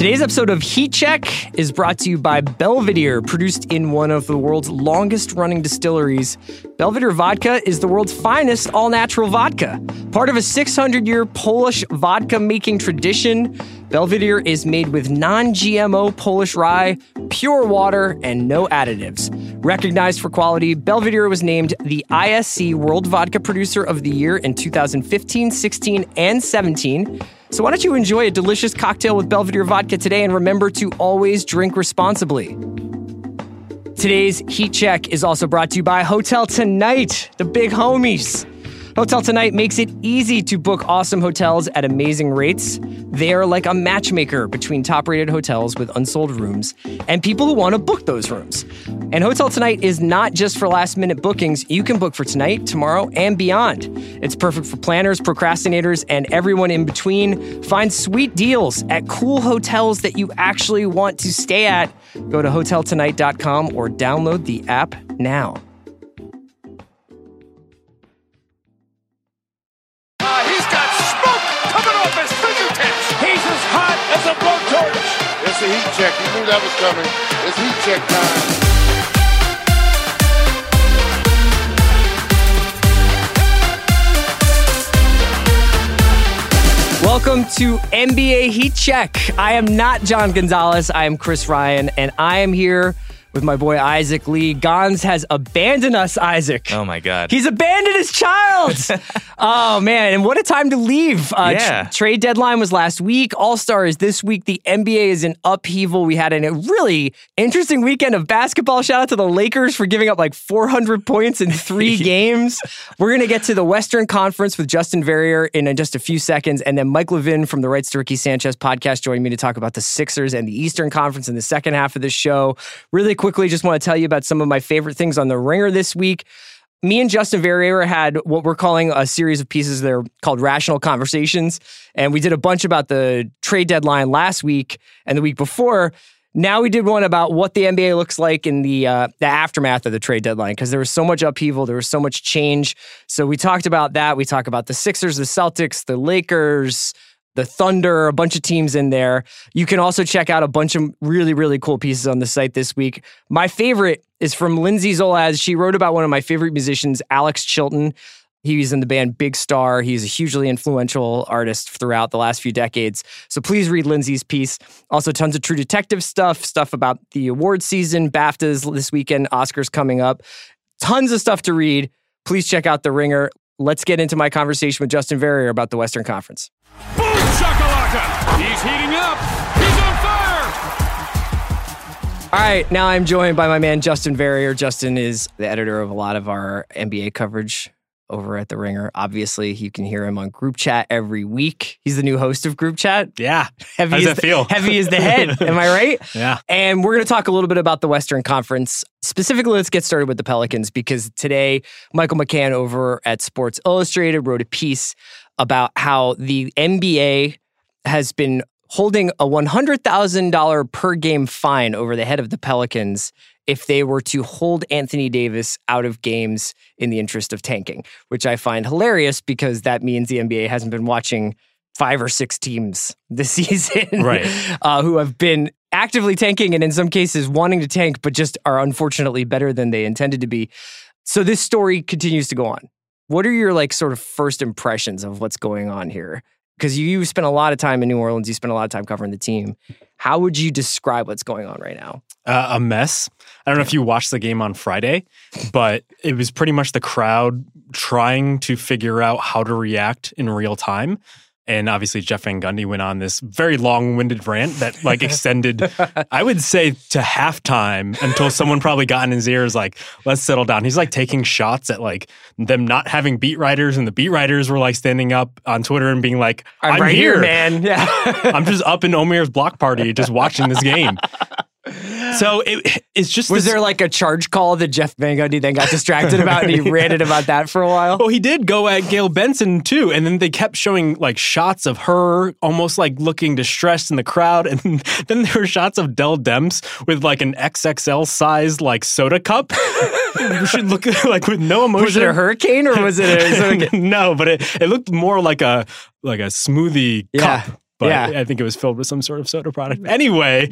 Today's episode of Heat Check is brought to you by Belvedere, produced in one of the world's longest running distilleries. Belvedere vodka is the world's finest all natural vodka. Part of a 600 year Polish vodka making tradition, Belvedere is made with non GMO Polish rye, pure water, and no additives. Recognized for quality, Belvedere was named the ISC World Vodka Producer of the Year in 2015, 16, and 17. So why don't you enjoy a delicious cocktail with Belvedere vodka today and remember to always drink responsibly. Today's Heat Check is also brought to you by Hotel Tonight, the big homies. Hotel Tonight makes it easy to book awesome hotels at amazing rates. They are like a matchmaker between top rated hotels with unsold rooms and people who want to book those rooms. And Hotel Tonight is not just for last minute bookings. You can book for tonight, tomorrow, and beyond. It's perfect for planners, procrastinators, and everyone in between. Find sweet deals at cool hotels that you actually want to stay at. Go to hoteltonight.com or download the app now. Heat check. You knew that was coming. It's heat check time. Welcome to NBA Heat Check. I am not John Gonzalez. I am Chris Ryan, and I am here with my boy Isaac Lee. Gons has abandoned us, Isaac. Oh my God. He's abandoned his child. oh man, and what a time to leave. Uh, Yeah. tr- trade deadline was last week. All Star is this week. The NBA is in upheaval. We had a really interesting weekend of basketball. Shout out to the Lakers for giving up like 400 points in three games. We're gonna get to the Western Conference with Justin Verrier in just a few seconds, and then Mike Levin from the Rights to Ricky Sanchez podcast joining me to talk about the Sixers and the Eastern Conference in the second half of this show. Really quickly, just want to tell you about some of my favorite things on the Ringer this week me and Justin Verrier had what we're calling a series of pieces that are called Rational Conversations. And we did a bunch about the trade deadline last week and the week before. Now we did one about what the NBA looks like in the uh, the aftermath of the trade deadline because there was so much upheaval, there was so much change. So we talked about that. We talk about the Sixers, the Celtics, the Lakers, the Thunder, a bunch of teams in there. You can also check out a bunch of really, really cool pieces on the site this week. My favorite is from Lindsay Zoladz. She wrote about one of my favorite musicians, Alex Chilton. He's in the band Big Star. He's a hugely influential artist throughout the last few decades. So please read Lindsay's piece. Also, tons of true detective stuff, stuff about the award season, BAFTAs this weekend, Oscars coming up. Tons of stuff to read. Please check out The Ringer. Let's get into my conversation with Justin Verrier about the Western Conference. Boom shakalaka. He's heating up. He's on fire. All right, now I'm joined by my man Justin Verrier. Justin is the editor of a lot of our NBA coverage over at The Ringer. Obviously, you can hear him on Group Chat every week. He's the new host of Group Chat. Yeah. Heavy How does is that the, feel? Heavy is the head. Am I right? Yeah. And we're going to talk a little bit about the Western Conference. Specifically, let's get started with the Pelicans because today, Michael McCann over at Sports Illustrated wrote a piece about how the NBA has been holding a $100,000 per game fine over the head of the Pelicans if they were to hold Anthony Davis out of games in the interest of tanking, which I find hilarious because that means the NBA hasn't been watching five or six teams this season Right. uh, who have been actively tanking and in some cases wanting to tank, but just are unfortunately better than they intended to be. So this story continues to go on. What are your like sort of first impressions of what's going on here? Because you spent a lot of time in New Orleans, you spent a lot of time covering the team. How would you describe what's going on right now? uh, a mess. I don't know if you watched the game on Friday, but it was pretty much the crowd trying to figure out how to react in real time. And obviously, Jeff Van Gundy went on this very long-winded rant that like extended, I would say, to halftime until someone probably got in his ears like, "Let's settle down." He's like taking shots at like them not having beat writers, and the beat writers were like standing up on Twitter and being like, I'm, "I'm, right here, here, man. Yeah. I'm just up in Omir's block party, just watching this game." So it, it's just Was this- there like a charge call that Jeff Van Gundy then got distracted about and he ranted about that for a while? Well, he did go at Gayle Benson too, and then they kept showing like shots of her almost like looking distressed in the crowd, and then there were shots of Dell Demps with like an XXL size like soda cup. should look like with no emotion. Was it a hurricane or was it a, no, but it, it looked more like a like a smoothie Yeah. cup. but Yeah. I think it was filled with some sort of soda product. Anyway,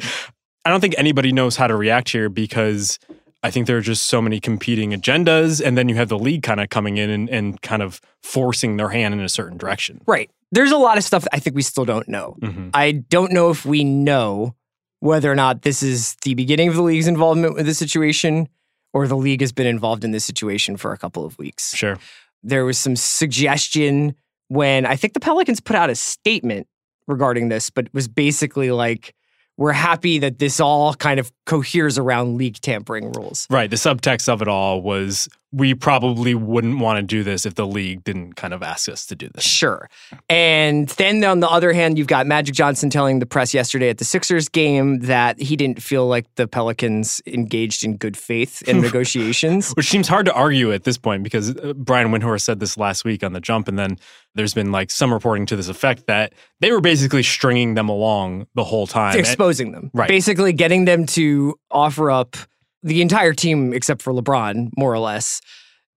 I don't think anybody knows how to react here because I think there are just so many competing agendas. And then you have the league kind of coming in and, and kind of forcing their hand in a certain direction. Right. There's a lot of stuff I think we still don't know. Mhm. I don't know if we know whether or not this is the beginning of the league's involvement with the situation or the league has been involved in this situation for a couple of weeks. Sure. There was some suggestion when I think the Pelicans put out a statement regarding this, but it was basically like, we're happy that this all kind of coheres around league tampering rules. Right. The subtext of it all was we probably wouldn't want to do this if the league didn't kind of ask us to do this. Sure. And then on the other hand, you've got Magic Johnson telling the press yesterday at the Sixers game that he didn't feel like the Pelicans engaged in good faith in negotiations. Which seems hard to argue at this point because uh, Brian Windhorst said this last week on the jump, and then there's been like some reporting to this effect that they were basically stringing them along the whole time. And- exposing them. Right. Basically getting them to offer up the entire team except for LeBron, more or less.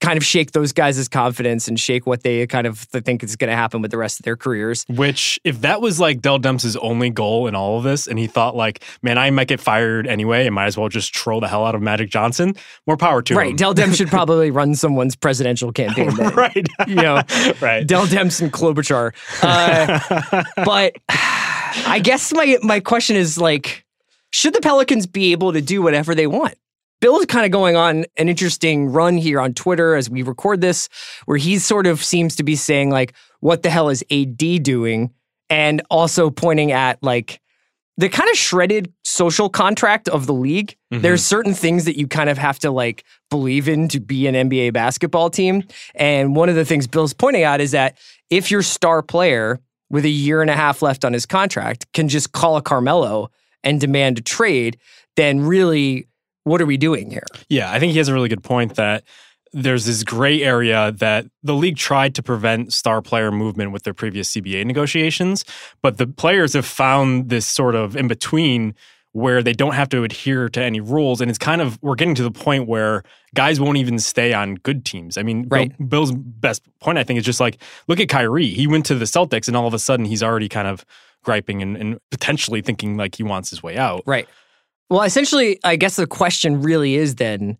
Kind of shake those guys' confidence and shake what they kind of think is going to happen with the rest of their careers. Which, if that was like Dell Demps' only goal in all of this, and he thought like, man, I might get fired anyway, and might as well just troll the hell out of Magic Johnson, more power to Right. him. Del Dem should probably run someone's presidential campaign. then. right. You know, right. Dell Demps and Klobuchar. Uh, but I guess my my question is like, should the Pelicans be able to do whatever they want? Bill's kind of going on an interesting run here on Twitter as we record this, where he sort of seems to be saying like, "What the hell is AD doing?" and also pointing at like the kind of shredded social contract of the league. Mm-hmm. There's certain things that you kind of have to like believe in to be an NBA basketball team. And one of the things Bill's pointing out is that if your star player with a year and a half left on his contract can just call a Carmelo and demand a trade, then really, what are we doing here? Yeah, I think he has a really good point that there's this gray area that the league tried to prevent star player movement with their previous CBA negotiations, but the players have found this sort of in between where they don't have to adhere to any rules. And it's kind of, we're getting to the point where guys won't even stay on good teams. I mean, Bill- Bill's best point, I think, is just like, look at Kyrie. He went to the Celtics and all of a sudden he's already kind of griping and, and potentially thinking like he wants his way out. Right. Well, essentially, I guess the question really is then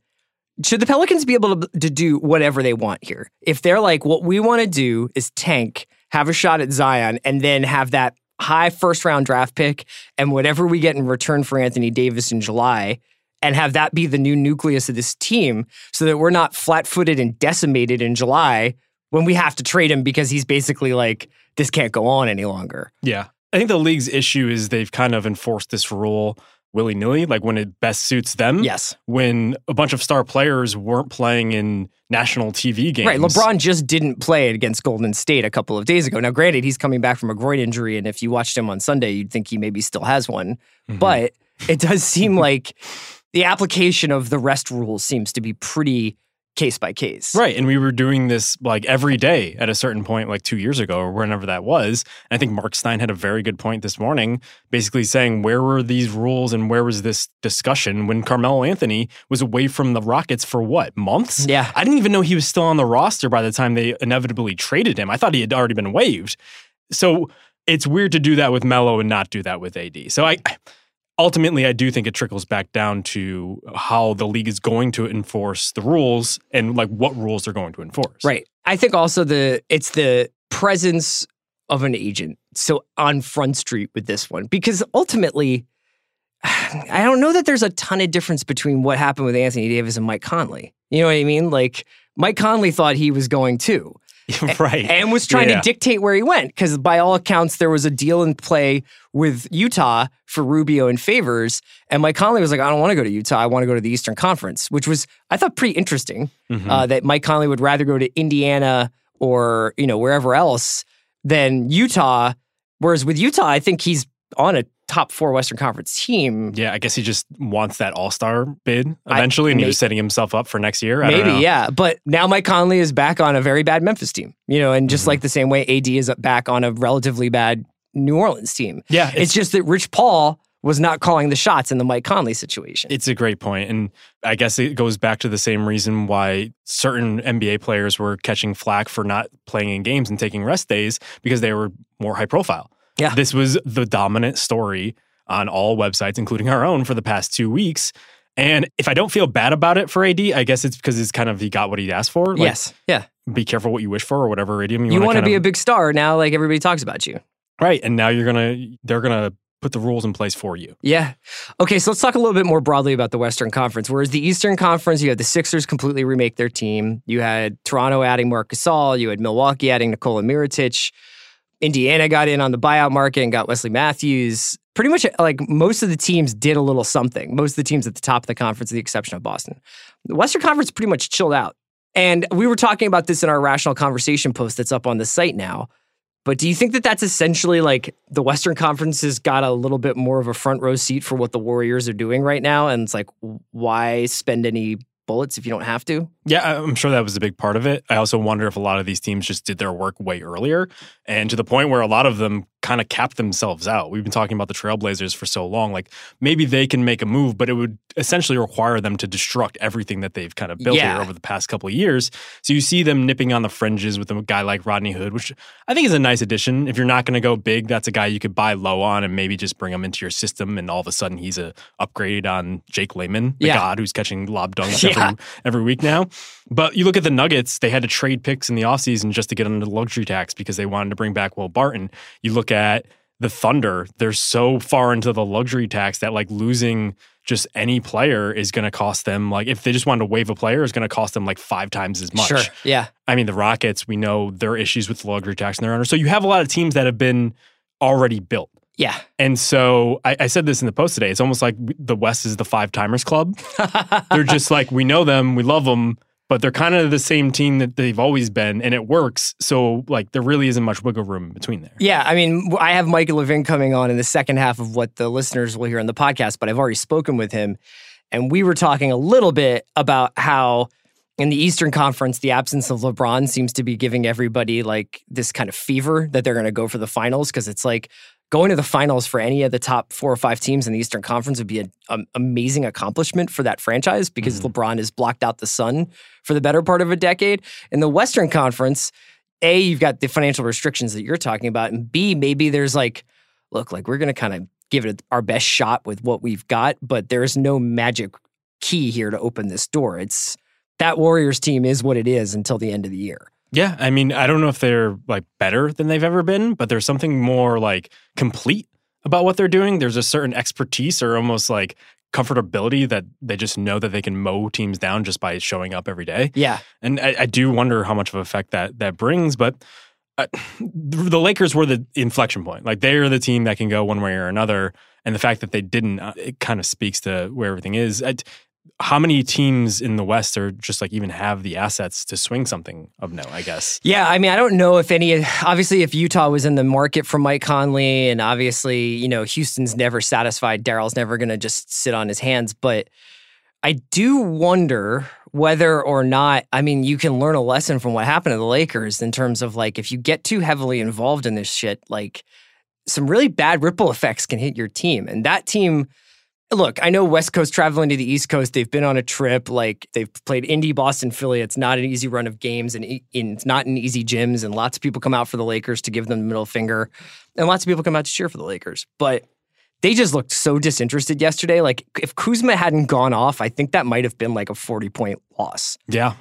should the Pelicans be able to, to do whatever they want here? If they're like, what we want to do is tank, have a shot at Zion, and then have that high first round draft pick and whatever we get in return for Anthony Davis in July, and have that be the new nucleus of this team so that we're not flat footed and decimated in July when we have to trade him because he's basically like, this can't go on any longer. Yeah. I think the league's issue is they've kind of enforced this rule willy nilly, like when it best suits them. Yes. When a bunch of star players weren't playing in national TV games. Right. LeBron just didn't play against Golden State a couple of days ago. Now, granted, he's coming back from a groin injury, and if you watched him on Sunday, you'd think he maybe still has one. Mhm. But it does seem like the application of the rest rule seems to be pretty case by case. Right. And we were doing this like every day at a certain point, like two years ago or whenever that was. And I think Marc Stein had a very good point this morning, basically saying, where were these rules and where was this discussion when Carmelo Anthony was away from the Rockets for what, months? Yeah. I didn't even know he was still on the roster by the time they inevitably traded him. I thought he had already been waived. So it's weird to do that with Melo and not do that with AD. So I ultimately I do think it trickles back down to how the league is going to enforce the rules and like what rules they're going to enforce. Right. I think also the it's the presence of an agent. So on Front Street with this one, because ultimately, I don't know that there's a ton of difference between what happened with Anthony Davis and Mike Conley. You know what I mean? Like Mike Conley thought he was going too. right. and was trying Yeah. to dictate where he went because by all accounts there was a deal in play with Utah for Rubio and Favors and Mike Conley was like I don't want to go to Utah I want to go to the Eastern Conference which was I thought pretty interesting Mhm. uh, that Mike Conley would rather go to Indiana or you know wherever else than Utah whereas with Utah I think he's on a top 4 Western Conference team yeah, I guess he just wants that All Star bid I- eventually, and he may- was setting himself up for next year. I Maybe, yeah. But now Mike Conley is back on a very bad Memphis team, you know, and Mm-hmm. just like the same way AD is back on a relatively bad New Orleans team. Yeah, It's, just that Rich Paul was not calling the shots in the Mike Conley situation. It's a great point. And I guess it goes back to the same reason why certain NBA players were catching flack for not playing in games and taking rest days because they were more high profile. Yeah. This was the dominant story on all websites, including our own, for the past two weeks. And if I don't feel bad about it for AD, I guess it's because it's kind of he got what he asked for. Like, yes. Yeah. Be careful what you wish for, or whatever idiom you, You want to be a big star now, like everybody talks about you. right. And now you're gonna they're gonna put the rules in place for you. Yeah. Okay, so let's talk a little bit more broadly about the Western Conference. Whereas the Eastern Conference, you had the Sixers completely remake their team. You had Toronto adding Marc Gasol. You had Milwaukee adding Nikola Mirotic. Indiana got in on the buyout market and got Wesley Matthews. Pretty much like most of the teams did a little something. Most of the teams at the top of the conference, with the exception of Boston. The Western Conference pretty much chilled out. And we were talking about this in our rational conversation post that's up on the site now. But do you think that that's essentially like the Western Conference has got a little bit more of a front row seat for what the Warriors are doing right now? And it's like, why spend any bullets if you don't have to? Yeah, I'm sure that was a big part of it. I also wonder if a lot of these teams just did their work way earlier and to the point where a lot of them kind of capped themselves out. We've been talking about the Trailblazers for so long. Like maybe they can make a move, but it would essentially require them to destruct everything that they've kind of built Yeah. here over the past couple of years. So you see them nipping on the fringes with a guy like Rodney Hood, which I think is a nice addition. If you're not going to go big, that's a guy you could buy low on and maybe just bring him into your system and all of a sudden he's a upgrade on Jake Layman, the Yeah. god who's catching lob dunks Yeah. every every week now. But you look at the Nuggets, they had to trade picks in the offseason just to get under the luxury tax because they wanted to bring back Will Barton. You look at the Thunder, they're so far into the luxury tax that like losing just any player is going to cost them like if they just wanted to waive a player is going to cost them like five times as much. Sure. Yeah. I mean, the Rockets, we know their issues with the luxury tax and they're under. So you have a lot of teams that have been already built. Yeah. And so I, I said this in the post today. It's almost like the West is the five timers club. they're just like, we know them, we love them, but they're kind of the same team that they've always been, and it works. So, like, there really isn't much wiggle room between there. Yeah, I mean, I have Michael Levin coming on in the second half of what the listeners will hear on the podcast, but I've already spoken with him. And we were talking a little bit about how in the Eastern Conference, the absence of LeBron seems to be giving everybody like this kind of fever that they're going to go for the finals because it's like going to the finals for any of the top four or five teams in the Eastern Conference would be an um, amazing accomplishment for that franchise because LeBron has blocked out the sun for the better part of a decade. In the Western Conference, a, you've got the financial restrictions that you're talking about, and B, maybe there's like, look, like we're going to kind of give it our best shot with what we've got, but there's no magic key here to open this door. It's that Warriors team is what it is until the end of the year. Yeah. I mean, I don't know if they're like better than they've ever been, but there's something more like complete about what they're doing. There's a certain expertise or almost like comfortability that they just know that they can mow teams down just by showing up every day. Yeah. And I, I do wonder how much of effect that that brings, but uh, the Lakers were the inflection point. Like they are the team that can go one way or another, and the fact that they didn't, uh, it kind of speaks to where everything is. I, how many teams in the West are just like even have the assets to swing something of note? I guess. Yeah, I mean, I don't know if any. Obviously, if Utah was in the market for Mike Conley, and obviously, you know, Houston's never satisfied. Daryl's never going to just sit on his hands. But I do wonder whether or not. I mean, you can learn a lesson from what happened to the Lakers in terms of like if you get too heavily involved in this shit, like some really bad ripple effects can hit your team, and that team. Look, I know West Coast traveling to the East Coast. They've been on a trip. Like they've played Indy, Boston, Philly. It's not an easy run of games, and and it's not in easy gyms. And lots of people come out for the Lakers to give them the middle finger, and lots of people come out to cheer for the Lakers. But they just looked so disinterested yesterday. Like if Kuzma hadn't gone off, I think that might have been like a forty point loss. Yeah.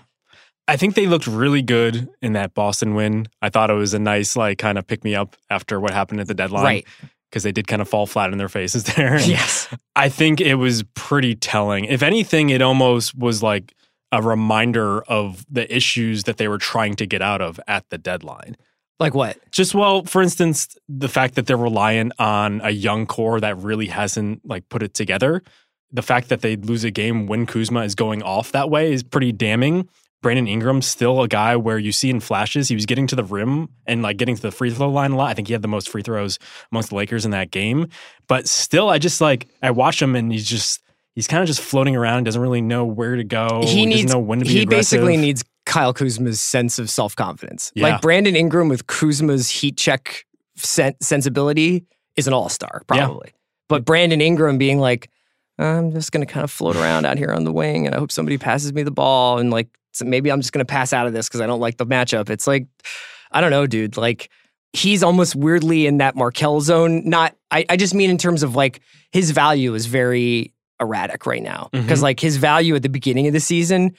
I think they looked really good in that Boston win. I thought it was a nice, like, kind of pick me up after what happened at the deadline. Right. Because they did kind of fall flat in their faces there. Yes. I think it was pretty telling. If anything, it almost was like a reminder of the issues that they were trying to get out of at the deadline. Like what? Just well, for instance, the fact that they're reliant on a young core that really hasn't like put it together. The fact that they lose a game when Kuzma is going off that way is pretty damning. Brandon Ingram's still a guy where you see in flashes he was getting to the rim and like getting to the free throw line a lot. I think he had the most free throws amongst the Lakers in that game. But still, I just like I watch him and he's just he's kind of just floating around, doesn't really know where to go. he doesn't needs know when to be he aggressive. basically needs Kyle Kuzma's sense of self confidence. Yeah. Like Brandon Ingram with Kuzma's heat check sen- sensibility is an all star Yeah. probably. But Brandon Ingram being like, I'm just gonna kind of float around out here on the wing, and I hope somebody passes me the ball, and like so maybe I'm just gonna pass out of this because I don't like the matchup. It's like, I don't know, dude. Like he's almost weirdly in that Markelle zone. Not, I, I just mean in terms of like his value is very erratic right now because Mhm. like his value at the beginning of the season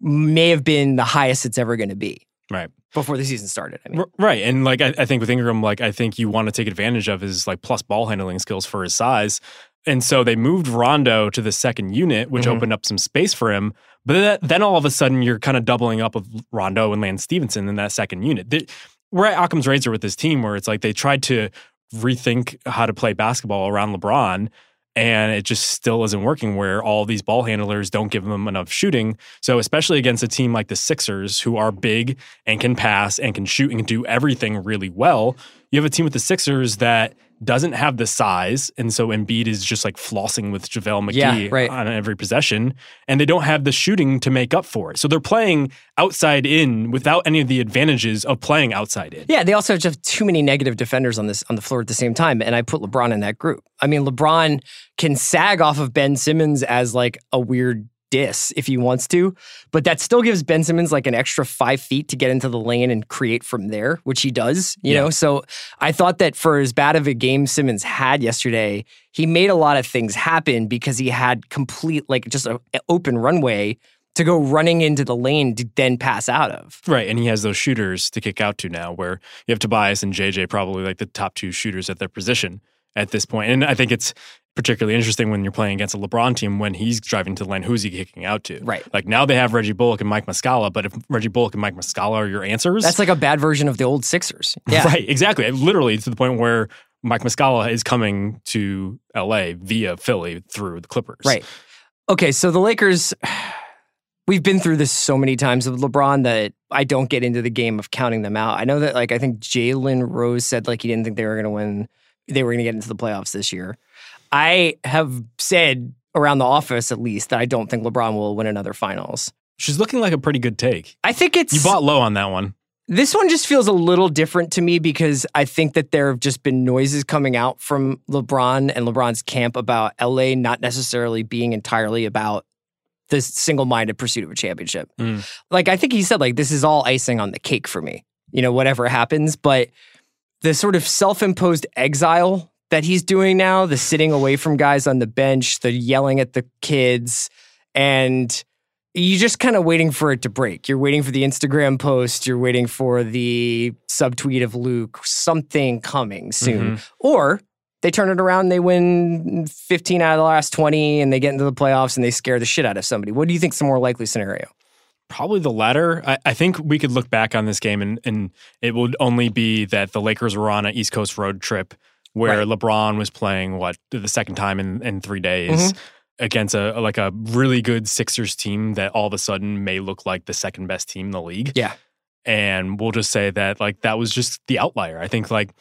may have been the highest it's ever going to be Right. before the season started. I mean, Right. And like I, I think with Ingram, like I think you want to take advantage of his like plus ball handling skills for his size. And so they moved Rondo to the second unit, which Mhm. opened up some space for him. But then all of a sudden you're kind of doubling up with Rondo and Lance Stephenson in that second unit. We're at Occam's razor with this team where it's like they tried to rethink how to play basketball around LeBron. And it just still isn't working where all these ball handlers don't give them enough shooting. So, especially against a team like the Sixers, who are big and can pass and can shoot and can do everything really well, you have a team with the Sixers that doesn't have the size. And so Embiid is just like flossing with JaVale McGee Yeah, right. on every possession. And they don't have the shooting to make up for it. So they're playing outside in without any of the advantages of playing outside in. Yeah, they also have just too many negative defenders on this on the floor at the same time, and I put LeBron in that group. I mean, LeBron can sag off of Ben Simmons as like a weird diss if he wants to, but that still gives Ben Simmons like an extra five feet to get into the lane and create from there, which he does. You Yeah. know, so I thought that for as bad of a game Simmons had yesterday, he made a lot of things happen because he had complete like just an open runway to go running into the lane to then pass out of. Right. And he has those shooters to kick out to now where you have Tobias and JJ probably like the top two shooters at their position at this point. And I think it's particularly interesting when you're playing against a LeBron team when he's driving to the lane, who's he kicking out to? Right. Like now they have Reggie Bullock and Mike Muscala, but if Reggie Bullock and Mike Muscala are your answers, That's like a bad version of the old Sixers. Yeah. right, exactly. Literally to the point where Mike Muscala is coming to LA via Philly through the Clippers. Right. Okay, so the Lakers, we've been through this so many times with LeBron that I don't get into the game of counting them out. I know that, like, I think Jalen Rose said, like, he didn't think they were going to win, they were going to get into the playoffs this year. I have said around the office, at least, that I don't think LeBron will win another finals. She's looking like a pretty good take. I think it's. You bought low on that one. This one just feels a little different to me because I think that there have just been noises coming out from LeBron and LeBron's camp about LA not necessarily being entirely about the single-minded pursuit of a championship. Mm. Like I think he said like this is all icing on the cake for me. You know, whatever happens, but the sort of self-imposed exile that he's doing now, the sitting away from guys on the bench, the yelling at the kids and you're just kind of waiting for it to break. You're waiting for the Instagram post. You're waiting for the subtweet of Luke, something coming soon. Mm-hmm. Or they turn it around, they win 15 out of the last 20, and they get into the playoffs and they scare the shit out of somebody. What do you think is the more likely scenario? Probably the latter. I, I think we could look back on this game and, and it would only be that the Lakers were on an East Coast road trip where Right. LeBron was playing what the second time in, in three days mm-hmm. against a like a really good Sixers team that all of a sudden may look like the second best team in the league. Yeah. And we'll just say that like that was just the outlier. I think like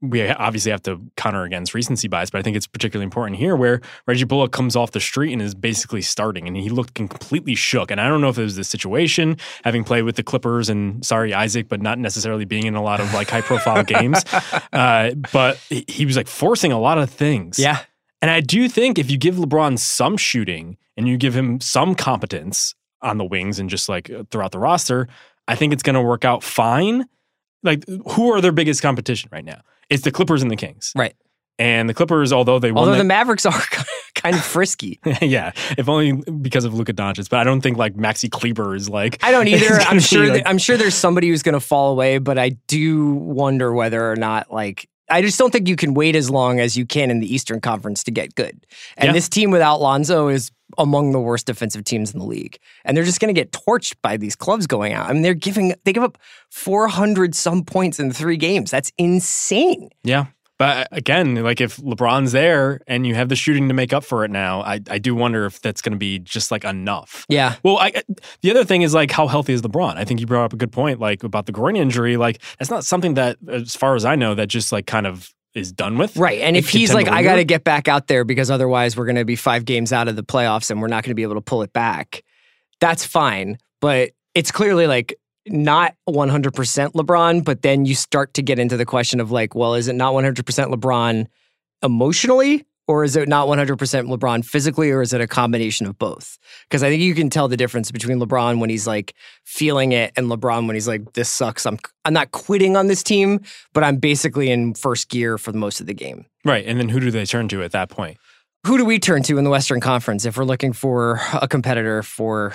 we obviously have to counter against recency bias, but I think it's particularly important here where Reggie Bullock comes off the street and is basically starting, and he looked completely shook. And I don't know if it was the situation, having played with the Clippers and sorry Isaac, but not necessarily being in a lot of like high profile games, uh, but he he was like forcing a lot of things. Yeah. And I do think if you give LeBron some shooting and you give him some competence on the wings and just like throughout the roster, I think it's going to work out fine. Like, who are their biggest competition right now? It's the Clippers and the Kings. Right. And the Clippers, although they won, Although the Mavericks are kind of frisky. yeah, if only because of Luka Doncic. But I don't think like Maxi Kleber is like. I don't either. I'm sure. like- that, I'm sure there's somebody who's going to fall away, but I do wonder whether or not like I just don't think you can wait as long as you can in the Eastern Conference to get good. And Yeah. this team without Lonzo is among the worst defensive teams in the league, and they're just going to get torched by these clubs going out. I mean, they're giving they give up 400 some points in three games. That's insane. Yeah. But uh, again, like if LeBron's there and you have the shooting to make up for it now, I, I do wonder if that's going to be just like enough. Yeah. Well, I, uh, the other thing is like how healthy is LeBron? I think you brought up a good point, like about the groin injury. Like that's not something that, as far as I know, that just like kind of is done with. Right. And It if he's like, I got to get back out there because otherwise we're going to be five games out of the playoffs and we're not going to be able to pull it back, that's fine. But it's clearly like not 100% LeBron. But then you start to get into the question of like, well, is it not 100% LeBron emotionally? or is it not 100% LeBron physically, or is it a combination of both? Because I think you can tell the difference between LeBron when he's like feeling it and LeBron when he's like, this sucks. I'm, I'm not quitting on this team, but I'm basically in first gear for the most of the game. Right. And then who do they turn to at that point? Who do we turn to in the Western Conference if we're looking for a competitor for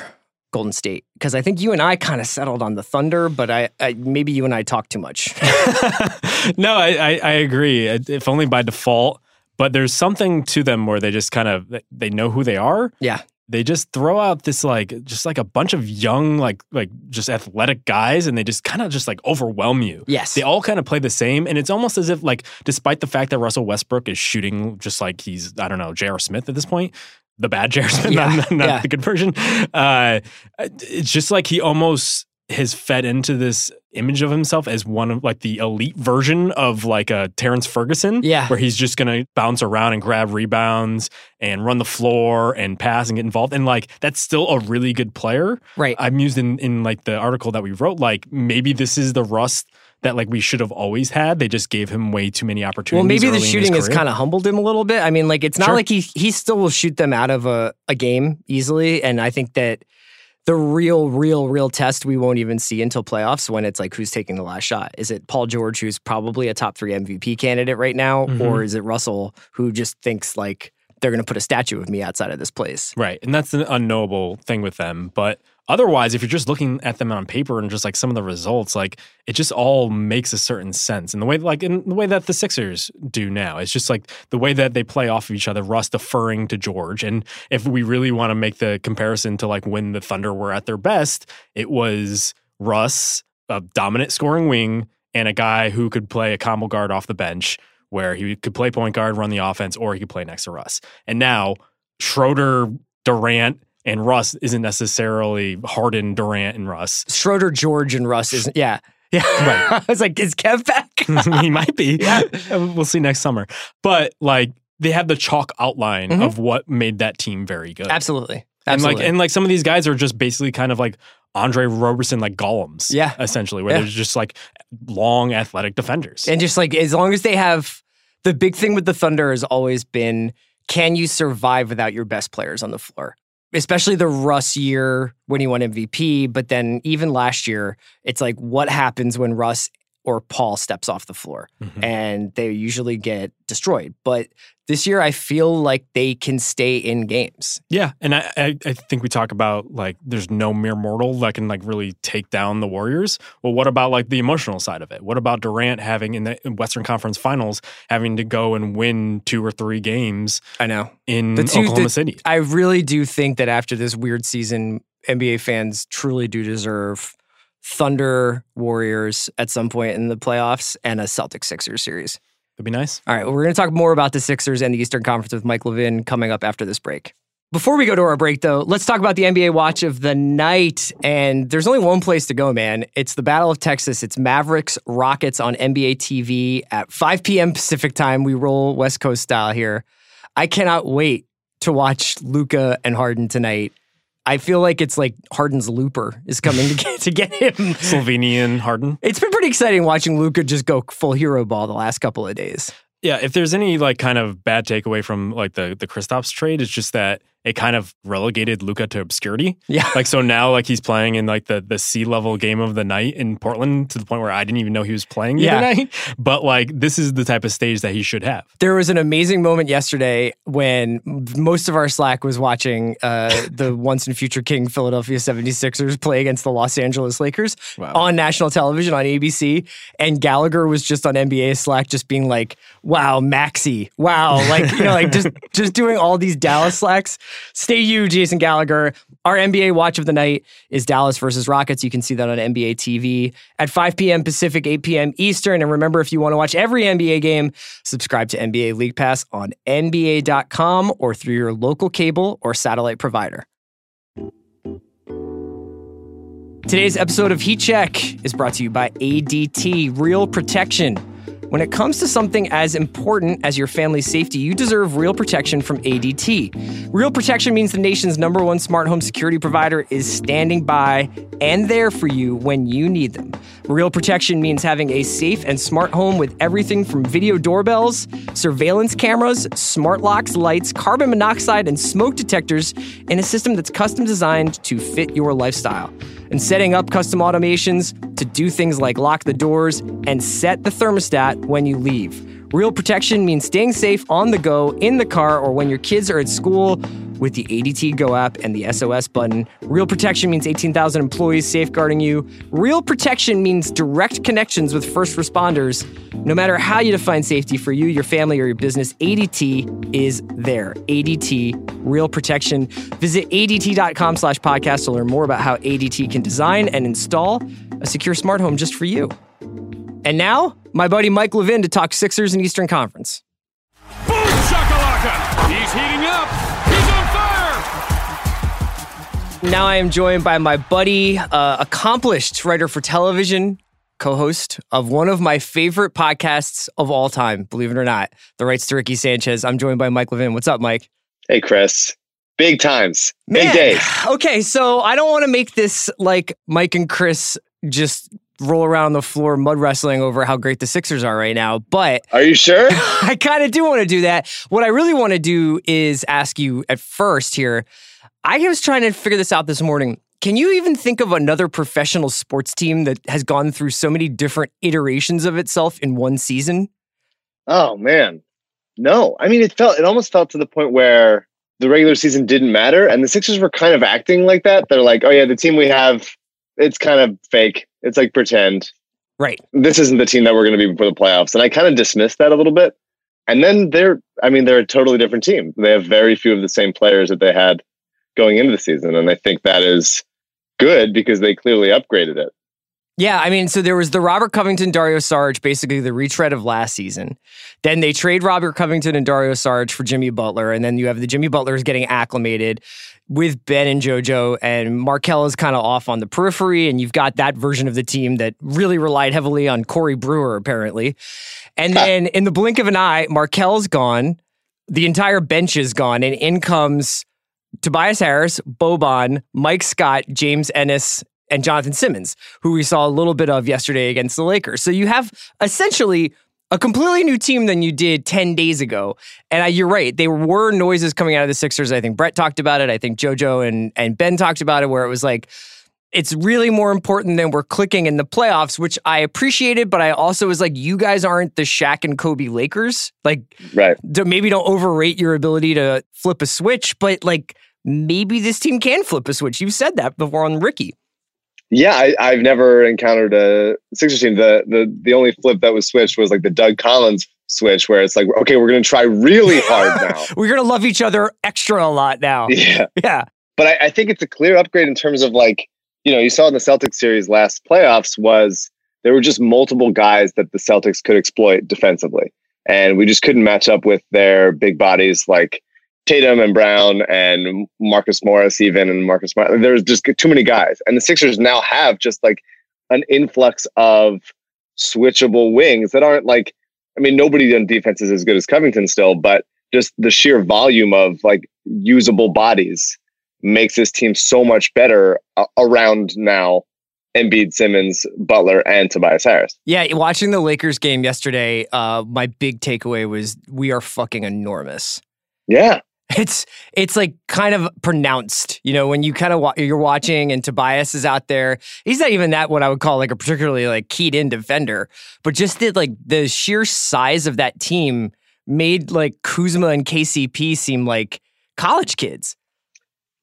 Golden State? Because I think you and I kind of settled on the Thunder, but I, I maybe you and I talk too much. no, I, I, I agree. If only by default. But there's something to them where they just kind of they know who they are. yeah. They just throw out this like just like a bunch of young like like just athletic guys, and they just kind of just like overwhelm you. Yes. They all kind of play the same, and it's almost as if like despite the fact that Russell Westbrook is shooting just like he's I don't know J.R. Smith at this point, the bad. Smith, Yeah, not, not yeah. the good version. Uh, it's just like he almost has fed into this image of himself as one of like the elite version of like a Terrance Ferguson. Yeah. Where he's just gonna bounce around and grab rebounds and run the floor and pass and get involved. And like that's still a really good player. Right. I'm used in in like the article that we wrote, like maybe this is the rust that like we should have always had. They just gave him way too many opportunities. Well, maybe the shooting has kind of humbled him a little bit. I mean, like it's not Sure. like he he still will shoot them out of a, a game easily, and I think that the real, real, real test we won't even see until playoffs when it's like who's taking the last shot. Is it Paul George, who's probably a top three MVP candidate right now, Mhm. or is it Russell, who just thinks like they're going to put a statue of me outside of this place? Right. And that's an unknowable thing with them. But otherwise, if you're just looking at them on paper and just like some of the results, like it just all makes a certain sense. And the way like in the way that the Sixers do now, it's just like the way that they play off of each other, Russ deferring to George. And if we really want to make the comparison to like when the Thunder were at their best, it was Russ, a dominant scoring wing, and a guy who could play a combo guard off the bench where he could play point guard, run the offense, or he could play next to Russ. And now Schroeder, Durant, and Russ isn't necessarily Harden, Durant, and Russ. Schroeder, George, and Russ isn't. Yeah, yeah. Right. I was like, is Kev back? he might be. We'll see next summer. But like they have the chalk outline Mhm. of what made that team very good. Absolutely, And like and like some of these guys are just basically kind of like Andre Roberson like golems. Yeah. Essentially, where Yeah. they're just like long athletic defenders. And just like as long as they have the big thing with the Thunder has always been can you survive without your best players on the floor? Especially the Russ year when he won MVP, but then even last year, it's like what happens when Russ or Paul steps off the floor Mhm. and they usually get destroyed. But this year I feel like they can stay in games. Yeah, and I, I I think we talk about like there's no mere mortal that can like really take down the Warriors. Well, what about like the emotional side of it? What about Durant having in the Western Conference Finals having to go and win two or three games I know. in The two- Oklahoma the- City? I really do think that after this weird season, NBA fans truly do deserve Thunder Warriors at some point in the playoffs and a Celtics Sixers series. That'd be nice. All right, well, we're going to talk more about the Sixers and the Eastern Conference with Mike Levin coming up after this break. Before we go to our break, though, let's talk about the NBA watch of the night. And there's only one place to go, man. It's the Battle of Texas. It's Mavericks Rockets on NBA TV at 5 p.m. Pacific time. We roll West Coast style here. I cannot wait to watch Luka and Harden tonight. I feel like it's like Harden's looper is coming to get to get him. Slovenian Harden. It's been pretty exciting watching Luka just go full hero ball the last couple of days. Yeah, if there's any like kind of bad takeaway from like the the Kristaps trade, it's just that it kind of relegated Luka to obscurity. Yeah. Like so now like he's playing in like the the C level game of the night in Portland to the point where I didn't even know he was playing the Yeah. other night. But like this is the type of stage that he should have. There was an amazing moment yesterday when most of our Slack was watching uh, the once and future King Philadelphia 76ers play against the Los Angeles Lakers Wow. on national television on ABC. And Gallagher was just on NBA Slack just being like, wow, Maxi. Wow. Like, you know, like just just doing all these Dallas Slacks. Stay you, Jason Gallagher. Our NBA watch of the night is Dallas versus Rockets. You can see that on NBA TV at 5 p.m. Pacific, 8 p.m. Eastern. And remember, if you want to watch every NBA game, subscribe to NBA League Pass on NBA.com or through your local cable or satellite provider. Today's episode of Heat Check is brought to you by ADT Real Protection. When it comes to something as important as your family's safety, you deserve real protection from ADT. Real protection means the nation's number one smart home security provider is standing by and there for you when you need them. Real protection means having a safe and smart home with everything from video doorbells, surveillance cameras, smart locks, lights, carbon monoxide, and smoke detectors in a system that's custom designed to fit your lifestyle and setting up custom automations to do things like lock the doors and set the thermostat when you leave. Real protection means staying safe on the go, in the car, or when your kids are at school with the ADT Go app and the SOS button. Real protection means 18,000 employees safeguarding you. Real protection means direct connections with first responders. No matter how you define safety for you, your family, or your business, ADT is there. ADT, real protection. Visit ADT.com slash podcast to learn more about how ADT can design and install a secure smart home just for you. And now, my buddy Mike Levin to talk Sixers and Eastern Conference. Boom shakalaka! He's heating up. He's on fire. Now I am joined by my buddy, uh, accomplished writer for television, co-host of one of my favorite podcasts of all time, believe it or not, The Rights to Ricky Sanchez. I'm joined by Mike Levin. What's up, Mike? Hey, Chris. Big times. Big Man, days. Okay, so I don't want to make this like Mike and Chris just roll around the floor mud wrestling over how great the Sixers are right now, but Are you sure? I kind of do want to do that. What I really want to do is ask you at first here. I was trying to figure this out this morning. Can you even think of another professional sports team that has gone through so many different iterations of itself in one season? oh man. No. I mean it felt it almost felt to the point where the regular season didn't matter and the Sixers were kind of acting like that. They're like, "Oh yeah, the team we have it's kind of fake. It's like pretend. Right. This isn't the team that we're going to be before the playoffs." And I kind of dismissed that a little bit. And then they're I mean they're a totally different team. They have very few of the same players that they had going into the season and I think that is good because they clearly upgraded it. Yeah, I mean, so there was the Robert Covington, Dario Saric, basically the retread of last season. Then they trade Robert Covington and Dario Saric for Jimmy Butler, and then you have the Jimmy Butlers getting acclimated with Ben and JoJo, and Markelle is kind of off on the periphery, and you've got that version of the team that really relied heavily on Corey Brewer, apparently. And then in the blink of an eye, Markelle's gone, the entire bench is gone, and in comes Tobias Harris, Boban, Mike Scott, James Ennis, and Jonathan Simmons, who we saw a little bit of yesterday against the Lakers. So you have essentially a completely new team than you did 10 days ago. And I, you're right. There were noises coming out of the Sixers. I think Brett talked about it. I think JoJo and, and Ben talked about it, where it was like, it's really more important than we're clicking in the playoffs, which I appreciated, but I also was like, you guys aren't the Shaq and Kobe Lakers. Like, Right. maybe don't overrate your ability to flip a switch, but like, maybe this team can flip a switch. You've said that before on Ricky. Yeah, I, I've never encountered a Sixers team. The the the only flip that was switched was like the Doug Collins switch, where it's like, okay, we're going to try really hard now. We're gonna love each other extra a lot now. yeah, Yeah. but I, I think it's a clear upgrade in terms of like, you know, you saw in the Celtics series last playoffs was there were just multiple guys that the Celtics could exploit defensively, and we just couldn't match up with their big bodies like Tatum and Brown and Marcus Morris, even and Marcus Smart. There's just too many guys, and the Sixers now have just like an influx of switchable wings that aren't like. I mean, nobody on defense is as good as Covington still, but just the sheer volume of like usable bodies makes this team so much better a- around now. Embiid, Simmons, Butler, and Tobias Harris. Yeah, watching the Lakers game yesterday, uh, my big takeaway was we are fucking enormous. Yeah, It's it's like kind of pronounced, you know, when you kind of wa- you're watching and Tobias is out there. He's not even that what I would call like a particularly like keyed in defender, but just the like the sheer size of that team made like Kuzma and KCP seem like college kids.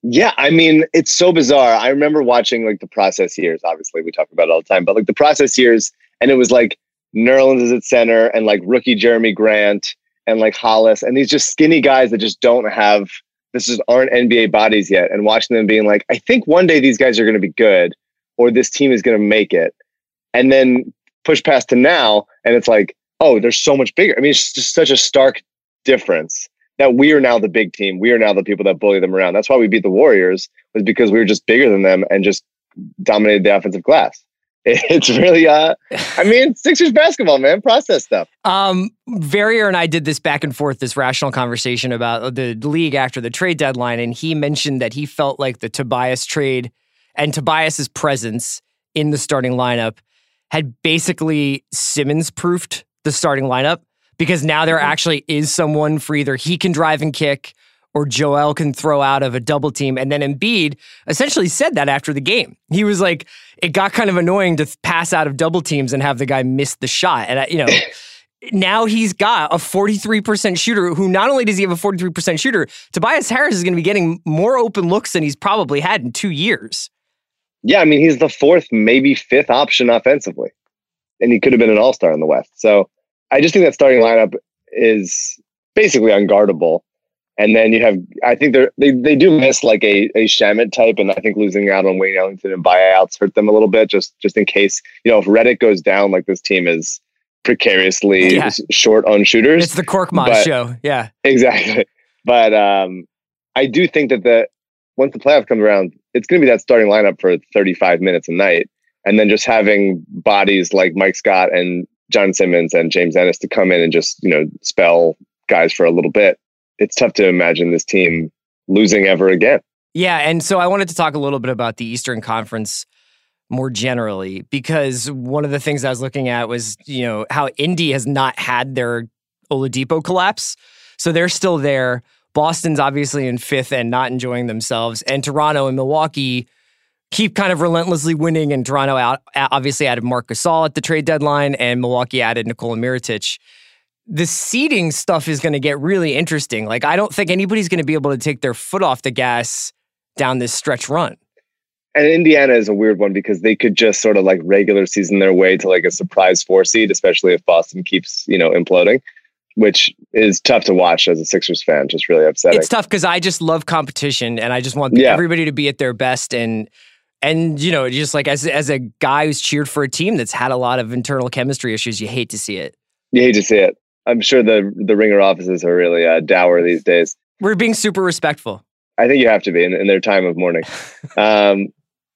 Yeah, I mean, it's so bizarre. I remember watching like the process years. Obviously, we talk about it all the time, but like the process years, and it was like Nerlens is at center, and like rookie Jerami Grant, and like Hollis, and these just skinny guys that just don't have this is aren't NBA bodies yet. And watching them being like, I think one day these guys are going to be good, or this team is going to make it, and then push past to now, and it's like, oh, they're so much bigger. I mean, it's just such a stark difference that we are now the big team. We are now the people that bully them around. That's why we beat the Warriors was because we were just bigger than them and just dominated the offensive glass. it's really uh I mean Sixers basketball, man. Process stuff. Um, Verrier and I did this back and forth, this rational conversation about the league after the trade deadline, and he mentioned that he felt like the Tobias trade and Tobias's presence in the starting lineup had basically Simmons proofed the starting lineup because now there actually is someone for either he can drive and kick or Joel can throw out of a double team. And then Embiid essentially said that after the game. He was like, it got kind of annoying to pass out of double teams and have the guy miss the shot. And, you know, now he's got a 43% shooter who not only does he have a 43% shooter, Tobias Harris is going to be getting more open looks than he's probably had in two years. Yeah, I mean, he's the fourth, maybe fifth option offensively. And he could have been an all star in the West. So I just think that starting lineup is basically unguardable. And then you have, I think they they they do miss like a a Shamet type, and I think losing out on Wayne Ellington and buyouts hurt them a little bit, just just in case you know if Redick goes down, like this team is precariously Yeah. short on shooters. It's the Korkmaz show. Yeah. Exactly. But um, I do think that the once the playoff comes around, it's going to be that starting lineup for 35 minutes a night, and then just having bodies like Mike Scott and John Simmons and James Ennis to come in and just you know spell guys for a little bit. It's tough to imagine this team losing ever again. Yeah, and so I wanted to talk a little bit about the Eastern Conference more generally because one of the things I was looking at was, you know, how Indy has not had their Oladipo collapse. So they're still there. Boston's obviously in fifth and not enjoying themselves. And Toronto and Milwaukee keep kind of relentlessly winning. And Toronto out, obviously added Marc Gasol at the trade deadline, and Milwaukee added Nikola Mirotic. The seeding stuff is going to get really interesting. Like, I don't think anybody's going to be able to take their foot off the gas down this stretch run. And Indiana is a weird one because they could just sort of like regular season their way to like a surprise four seed, especially if Boston keeps you know imploding, which is tough to watch as a Sixers fan. Just really upsetting. It's tough because I just love competition and I just want Yeah. everybody to be at their best and and you know just like as as a guy who's cheered for a team that's had a lot of internal chemistry issues, you hate to see it. You hate to see it. I'm sure the the ringer offices are really uh, dour these days. We're being super respectful. I think you have to be in, in their time of mourning. um,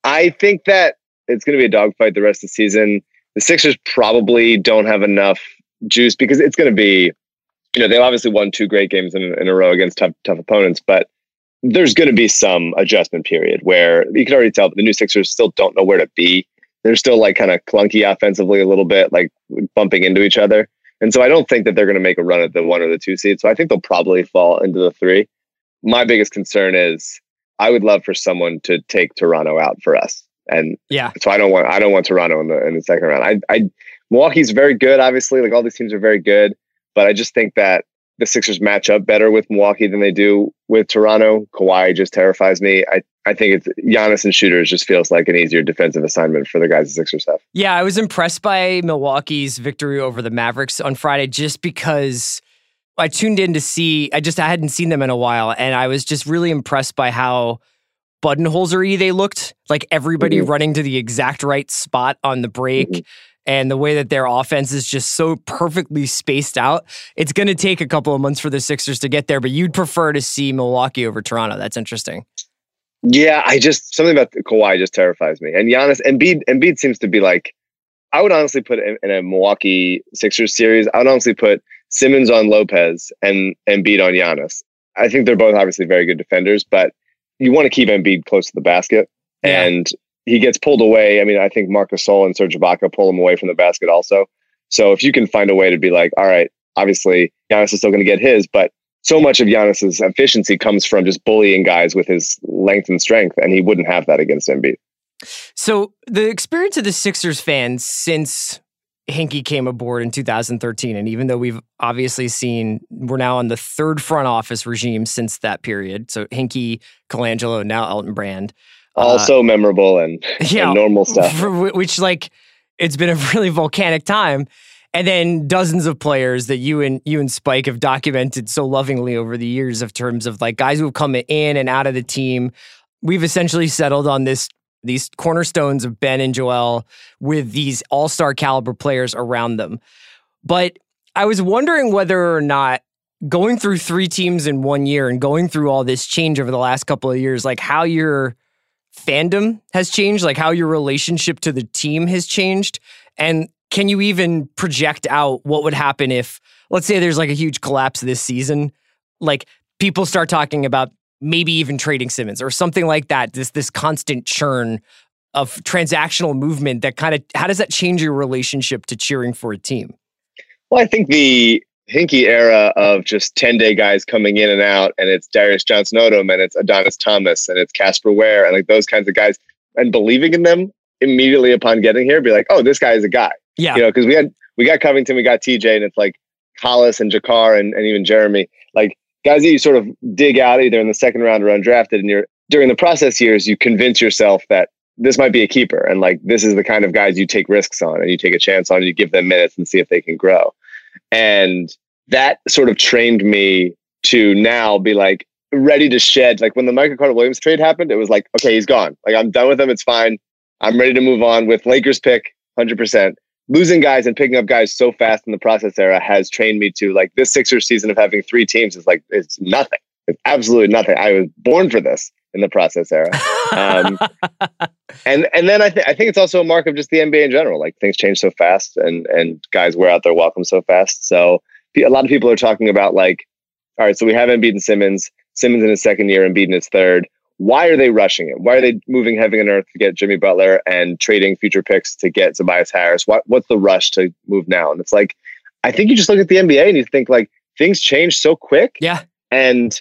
I think that it's going to be a dogfight the rest of the season. The Sixers probably don't have enough juice because it's going to be, you know, they've obviously won two great games in, in a row against tough tough opponents, but there's going to be some adjustment period where you can already tell the new Sixers still don't know where to be. They're still like kind of clunky offensively a little bit, like bumping into each other. And so I don't think that they're going to make a run at the one or the two seed. So I think they'll probably fall into the three. My biggest concern is I would love for someone to take Toronto out for us. And Yeah. so I don't want I don't want Toronto in the in the second round. I I Milwaukee's very good, obviously. Like all these teams are very good, but I just think that the Sixers match up better with Milwaukee than they do with Toronto. Kawhi just terrifies me. I I think it's Giannis and shooters just feels like an easier defensive assignment for the guys the Sixers have. Yeah, I was impressed by Milwaukee's victory over the Mavericks on Friday just because I tuned in to see I just I hadn't seen them in a while and I was just really impressed by how Budenholzery they looked. Like everybody Mhm. running to the exact right spot on the break. Mhm. And the way that their offense is just so perfectly spaced out, it's going to take a couple of months for the Sixers to get there. But you'd prefer to see Milwaukee over Toronto. That's interesting. Yeah, I just something about Kawhi just terrifies me. And Giannis Embiid Embiid seems to be like I would honestly put in, in a Milwaukee Sixers series. I would honestly put Simmons on Lopez and Embiid on Giannis. I think they're both obviously very good defenders, but you want to keep Embiid close to the basket, Yeah. and he gets pulled away. I mean, I think Marc Gasol and Serge Ibaka pull him away from the basket also. So if you can find a way to be like, all right, obviously Giannis is still going to get his, but so much of Giannis's efficiency comes from just bullying guys with his length and strength, and he wouldn't have that against Embiid. So the experience of the Sixers fans since Hinkie came aboard in 2013, and even though we've obviously seen we're now on the third front office regime since that period. So Hinkie, Colangelo, now Elton Brand. Uh, Also memorable and, yeah, and normal stuff. which like it's been a really volcanic time. And then dozens of players that you and you and Spike have documented so lovingly over the years of terms of like guys who have come in and out of the team. We've essentially settled on this these cornerstones of Ben and Joel with these all-star caliber players around them. But I was wondering whether or not going through three teams in one year and going through all this change over the last couple of years, like how you're fandom has changed, like how your relationship to the team has changed? And can you even project out what would happen if, let's say, there's like a huge collapse this season? Like people start talking about maybe even trading Simmons or something like that. This this constant churn of transactional movement that kind of how does that change your relationship to cheering for a team? Well, I think the Hinkie era of just 10 day guys coming in and out, and it's Darius Johnson Odom, and it's Adonis Thomas, and it's Casper Ware, and like those kinds of guys, and believing in them immediately upon getting here, be like, oh, this guy is a guy. Yeah. You know, because we had we got Covington, we got TJ, and it's like Hollis and JaKarr and, and even Jerami, like guys that you sort of dig out either in the second round or undrafted, and you're during the process years, you convince yourself that this might be a keeper, and like this is the kind of guys you take risks on, and you take a chance on, and you give them minutes and see if they can grow. And that sort of trained me to now be like ready to shed. Like when the Michael Carter Williams trade happened, it was like, okay, he's gone. Like I'm done with him. It's fine. I'm ready to move on with Lakers pick 100%. Losing guys and picking up guys so fast in the process era has trained me to like this Sixers season of having three teams is like, it's nothing. It's absolutely nothing. I was born for this in the process era. Um, and and then I think I think it's also a mark of just the NBA in general. Like things change so fast, and and guys wear out their welcome so fast. So a lot of people are talking about like, all right, so we have Embiid and Simmons. Simmons in his second year, Embiid in his third. Why are they rushing it? Why are they moving heaven and earth to get Jimmy Butler and trading future picks to get Tobias Harris? What what's the rush to move now? And it's like, I think you just look at the NBA and you think like things change so quick. Yeah. And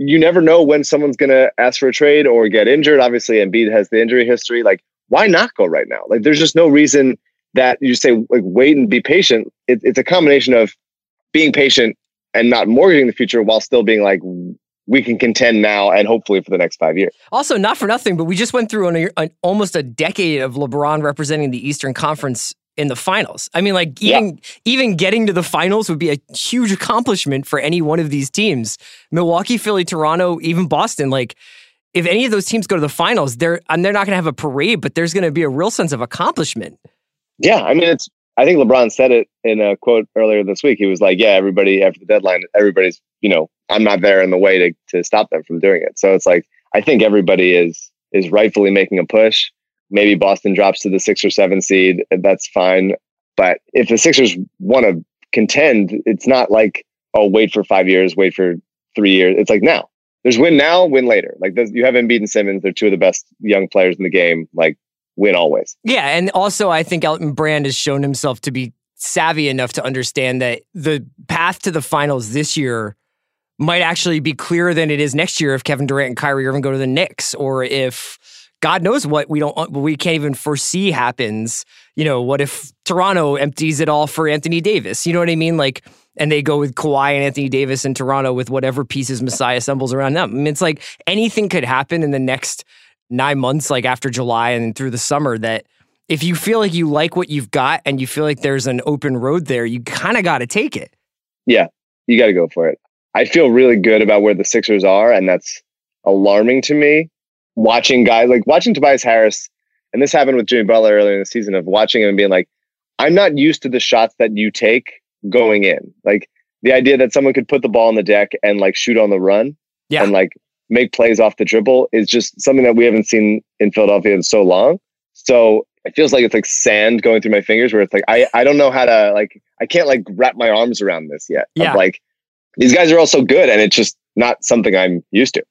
you never know when someone's going to ask for a trade or get injured. Obviously, Embiid has the injury history. Like, why not go right now? Like, there's just no reason that you say like wait and be patient. It, it's a combination of being patient and not mortgaging the future while still being like we can contend now and hopefully for the next five years. Also, not for nothing, but we just went through an, an, almost a decade of LeBron representing the Eastern Conference in the finals. I mean, like even yeah. even getting to the finals would be a huge accomplishment for any one of these teams. Milwaukee, Philly, Toronto, even Boston. Like, if any of those teams go to the finals, they're and they're not going to have a parade, but there's going to be a real sense of accomplishment. Yeah, I mean, it's. I think LeBron said it in a quote earlier this week. He was like, "Yeah, everybody after the deadline, everybody's you know, I'm not there in the way to to stop them from doing it." So it's like I think everybody is is rightfully making a push. Maybe Boston drops to the six or seven seed. That's fine. But if the Sixers want to contend, it's not like, oh, wait for five years, wait for three years. It's like now. There's win now, win later. Like you have Embiid and Simmons. They're two of the best young players in the game. Like win always. Yeah, and also I think Elton Brand has shown himself to be savvy enough to understand that the path to the finals this year might actually be clearer than it is next year if Kevin Durant and Kyrie Irving go to the Knicks or if God knows what we don't we can't even foresee happens. You know, what if Toronto empties it all for Anthony Davis? You know what I mean? Like, and they go with Kawhi and Anthony Davis in Toronto with whatever pieces Masai assembles around them. I mean, it's like anything could happen in the next nine months, like after July and through the summer. That if you feel like you like what you've got and you feel like there's an open road there, you kind of got to take it. Yeah, you got to go for it. I feel really good about where the Sixers are, and that's alarming to me watching guys like watching Tobias Harris, and this happened with Jimmy Butler earlier in the season of watching him and being like, I'm not used to the shots that you take going in. Like the idea that someone could put the ball on the deck and like shoot on the run yeah. and like make plays off the dribble is just something that we haven't seen in Philadelphia in so long. So it feels like it's like sand going through my fingers where it's like I, I don't know how to like I can't like wrap my arms around this yet. Yeah. like these guys are all so good and it's just not something I'm used to.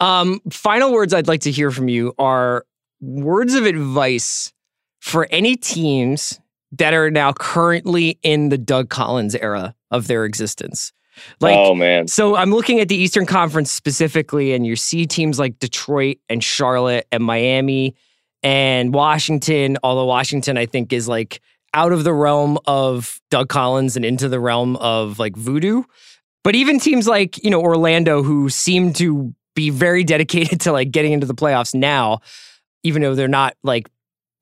Um, final words I'd like to hear from you are words of advice for any teams that are now currently in the Doug Collins era of their existence. Like, oh man! So I'm looking at the Eastern Conference specifically, and you see teams like Detroit and Charlotte and Miami and Washington. Although Washington, I think, is like out of the realm of Doug Collins and into the realm of like voodoo. But even teams like you know Orlando, who seem to be very dedicated to like getting into the playoffs now, even though they're not like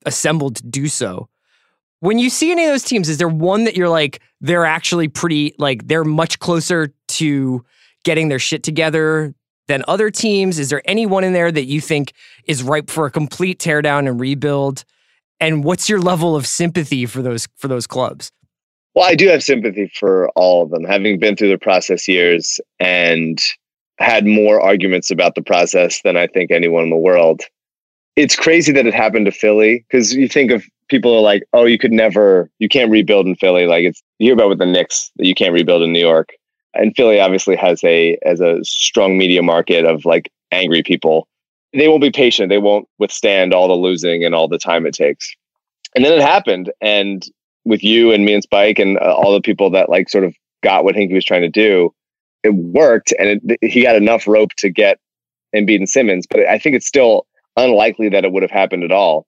assembled to do so. When you see any of those teams, is there one that you're like, they're actually pretty, like, they're much closer to getting their shit together than other teams? Is there anyone in there that you think is ripe for a complete teardown and rebuild? And what's your level of sympathy for those for those clubs? Well, I do have sympathy for all of them, having been through the process years and had more arguments about the process than I think anyone in the world. it's crazy that it happened to Philly because you think of people are like, oh, you could never, you can't rebuild in Philly. Like it's you hear about with the Knicks that you can't rebuild in New York, and Philly obviously has a as a strong media market of like angry people. They won't be patient. They won't withstand all the losing and all the time it takes. And then it happened, and with you and me and Spike and uh, all the people that like sort of got what Hinkie was trying to do, it worked, and it, he got enough rope to get Embiid and Simmons. But I think it's still unlikely that it would have happened at all.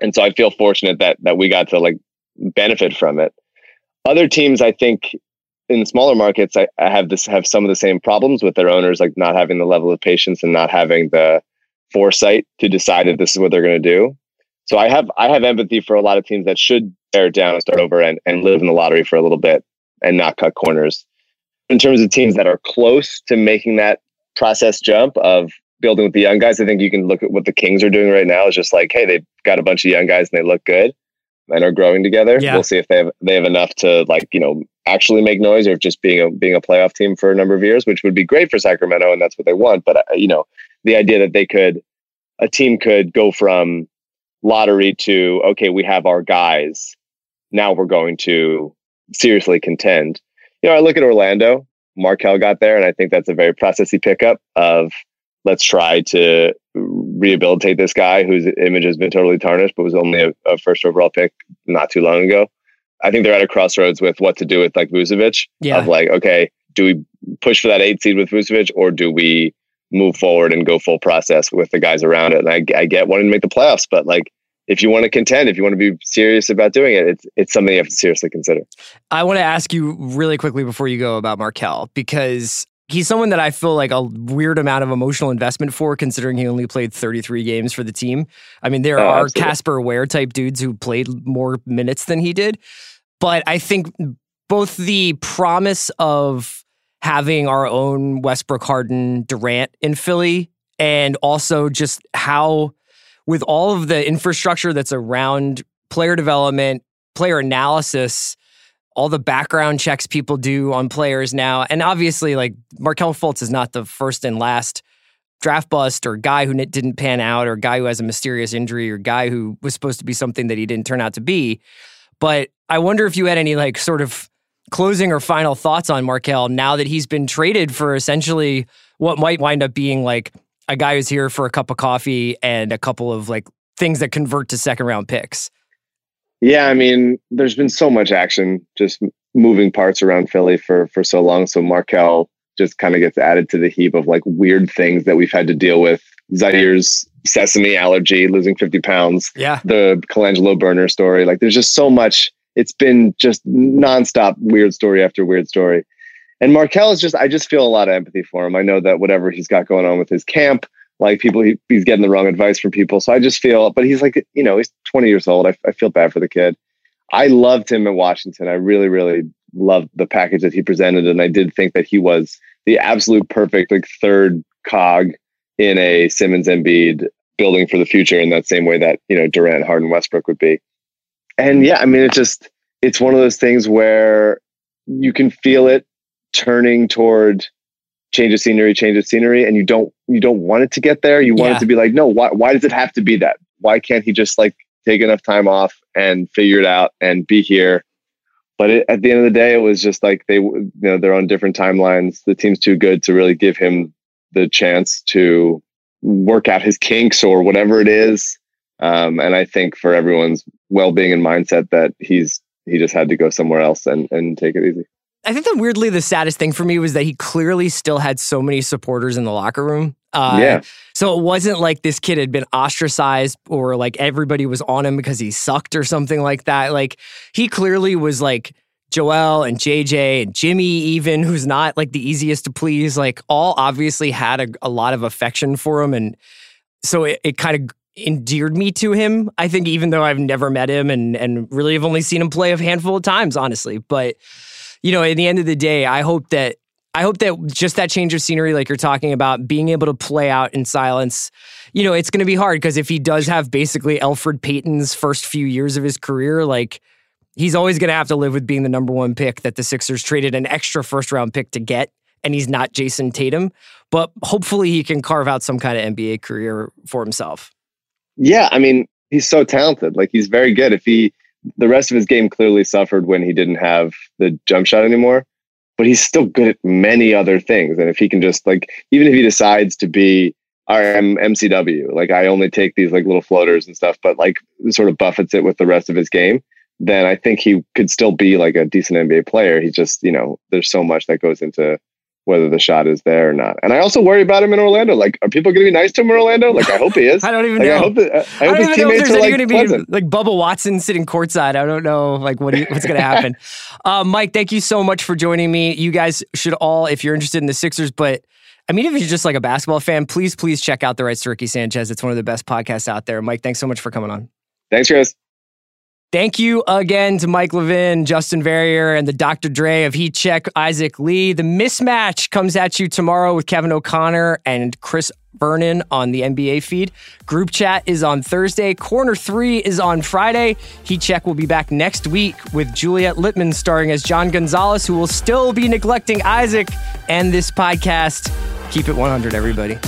And so I feel fortunate that that we got to like benefit from it. Other teams, I think, in smaller markets, I, I have this have some of the same problems with their owners, like not having the level of patience and not having the foresight to decide if this is what they're going to do. So I have I have empathy for a lot of teams that should tear it down and start over and, and live in the lottery for a little bit and not cut corners. In terms of teams that are close to making that process jump of building with the young guys. I think you can look at what the Kings are doing right now. It's just like, hey, they've got a bunch of young guys and they look good and are growing together. Yeah. We'll see if they have they have enough to like you know actually make noise or just being a being a playoff team for a number of years, which would be great for Sacramento and that's what they want. But uh, you know, the idea that they could a team could go from lottery to okay, we have our guys. Now we're going to seriously contend. You know, I look at Orlando. Markelle got there, and I think that's a very processy pickup of let's try to rehabilitate this guy whose image has been totally tarnished, but was only a, a, first overall pick not too long ago. I think they're at a crossroads with what to do with like Vucevic. Yeah. Of like, okay, do we push for that eight seed with Vucevic, or do we move forward and go full process with the guys around it? And I, I get wanting to make the playoffs, but like if you want to contend, if you want to be serious about doing it, it's it's something you have to seriously consider. I want to ask you really quickly before you go about Markelle because he's someone that I feel like a weird amount of emotional investment for, considering he only played 33 games for the team. I mean, there oh, are Casper Ware type dudes who played more minutes than he did. But I think both the promise of having our own Westbrook Harden Durant in Philly and also just how, with all of the infrastructure that's around player development, player analysis, all the background checks people do on players now. And obviously, like Markelle Fultz is not the first and last draft bust or guy who didn't pan out or guy who has a mysterious injury or guy who was supposed to be something that he didn't turn out to be. But I wonder if you had any like sort of closing or final thoughts on Markelle now that he's been traded for essentially what might wind up being like a guy who's here for a cup of coffee and a couple of like things that convert to second round picks. Yeah, I mean, there's been so much action, just moving parts around Philly for for so long. So Markelle just kind of gets added to the heap of like weird things that we've had to deal with. Zhaire's sesame allergy, losing 50 pounds. Yeah. The Colangelo burner story. Like there's just so much. It's been just nonstop weird story after weird story. And Markelle is just, I just feel a lot of empathy for him. I know that whatever he's got going on with his camp, like people he, he's getting the wrong advice from people. So i just feel but he's like you know he's 20 years old. I, I feel bad for the kid. I loved him in washington. I really really loved the package that he presented. And i did think that he was the absolute perfect like third cog in a simmons Embiid building for the future in that same way that you know durant harden westbrook would be. And yeah i mean it's just it's one of those things where you can feel it turning toward change of scenery, change of scenery, and you don't you don't want it to get there. You want yeah. it to be like, no, why why does it have to be that? Why can't he just like take enough time off and figure it out and be here? But it, at the end of the day, it was just like they you know they're on different timelines. The team's too good to really give him the chance to work out his kinks or whatever it is. Um, and I think for everyone's well being and mindset that he's he just had to go somewhere else and and take it easy. I think that weirdly the saddest thing for me was that he clearly still had so many supporters in the locker room. Uh, yeah. So it wasn't like this kid had been ostracized or like everybody was on him because he sucked or something like that. Like he clearly was like Joel and JJ and Jimmy, even who's not like the easiest to please. Like all obviously had a, a lot of affection for him, and so it, it kind of endeared me to him. I think even though I've never met him and and really have only seen him play a handful of times, honestly, but you know, at the end of the day, I hope that I hope that just that change of scenery, like you're talking about, being able to play out in silence, you know, it's going to be hard because if he does have basically Elfrid Payton's first few years of his career, like he's always going to have to live with being the number one pick that the Sixers traded an extra first round pick to get. And he's not Jayson Tatum, but hopefully he can carve out some kind of NBA career for himself. Yeah, I mean, he's so talented. Like he's very good. If he the rest of his game clearly suffered when he didn't have the jump shot anymore, but he's still good at many other things. And if he can just like, even if he decides to be our MCW, like I only take these like little floaters and stuff, but like sort of buffets it with the rest of his game, then I think he could still be like a decent NBA player. He just, you know, there's so much that goes into whether the shot is there or not. And I also worry about him in Orlando. Like, are people going to be nice to him in Orlando? Like, I hope he is. I don't even like, know. I hope that I hope I don't his even know if teammates are like pleasant. be like Bubba Watson sitting courtside. I don't know like what you, what's going to happen. uh, Mike, thank you so much for joining me. You guys should all, if you're interested in the Sixers, but I mean, if you're just like a basketball fan, please, please check out the Rights to Ricky Sanchez. It's one of the best podcasts out there. Mike, thanks so much for coming on. Thanks, Chris. Thank you again to Mike Levin, Justin Verrier, and the Dr. Dre of Heat Check, Isaac Lee. The mismatch comes at you tomorrow with Kevin O'Connor and Chris Vernon on the NBA feed. Group chat is on Thursday. Corner three is on Friday. Heat Check will be back next week with Juliet Litman starring as John Gonzalez, who will still be neglecting Isaac and this podcast. Keep it 100, everybody.